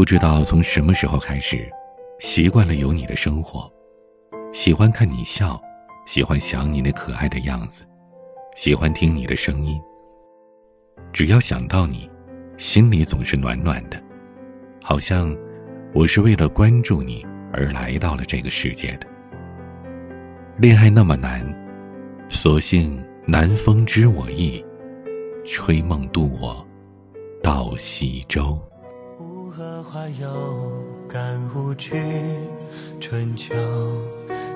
不知道从什么时候开始，习惯了有你的生活，喜欢看你笑，喜欢想你那可爱的样子，喜欢听你的声音。只要想到你，心里总是暖暖的，好像我是为了关注你而来到了这个世界的。恋爱那么难，索性南风知我意，吹梦渡我到西洲。乌河花有感无惧，春秋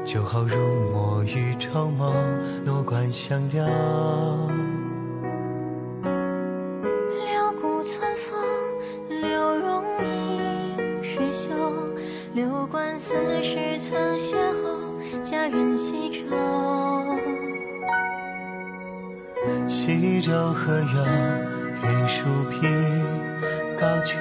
酒好入墨与绸缪，诺冠相邀。六谷村风，六榕映水秀，六官四时曾邂逅。佳人西洲，西洲何有云树碧，高丘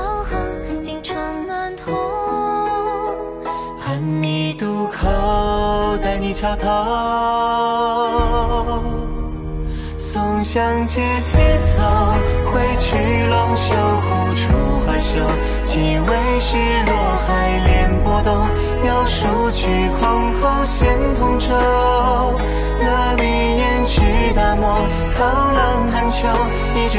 口，待你恰到。松香接铁走，挥去龙袖，护出怀袖。几为是落海连波动，描数句狂后现同舟。勒笔言至大漠，苍狼寒秋，一纸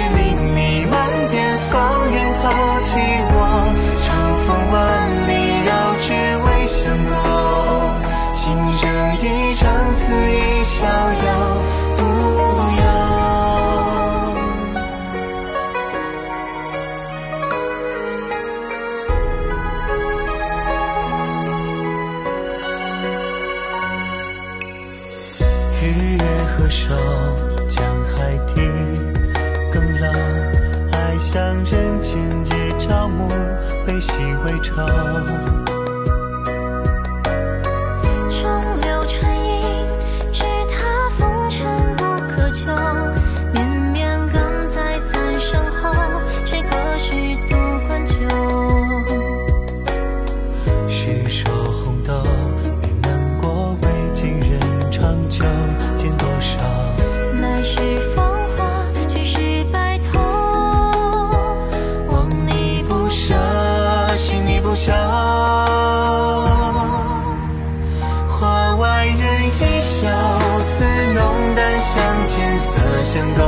相勾，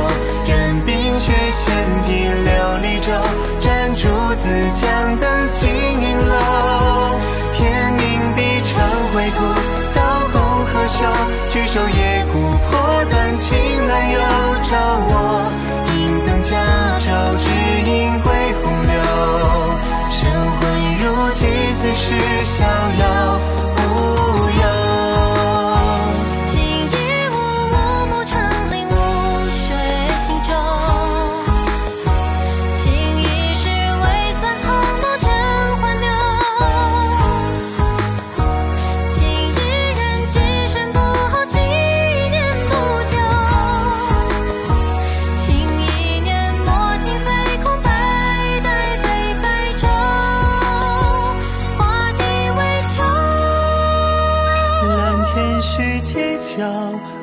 任冰雪千匹琉璃胄，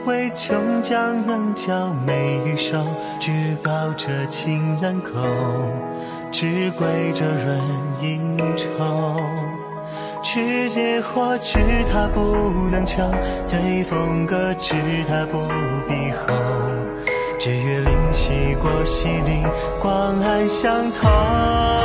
唯琼浆能浇美玉瘦，志高者情难够，志贵者润阴愁。持节或知他不能求，醉风歌知他不必候。只月灵溪过西岭，光暗相投。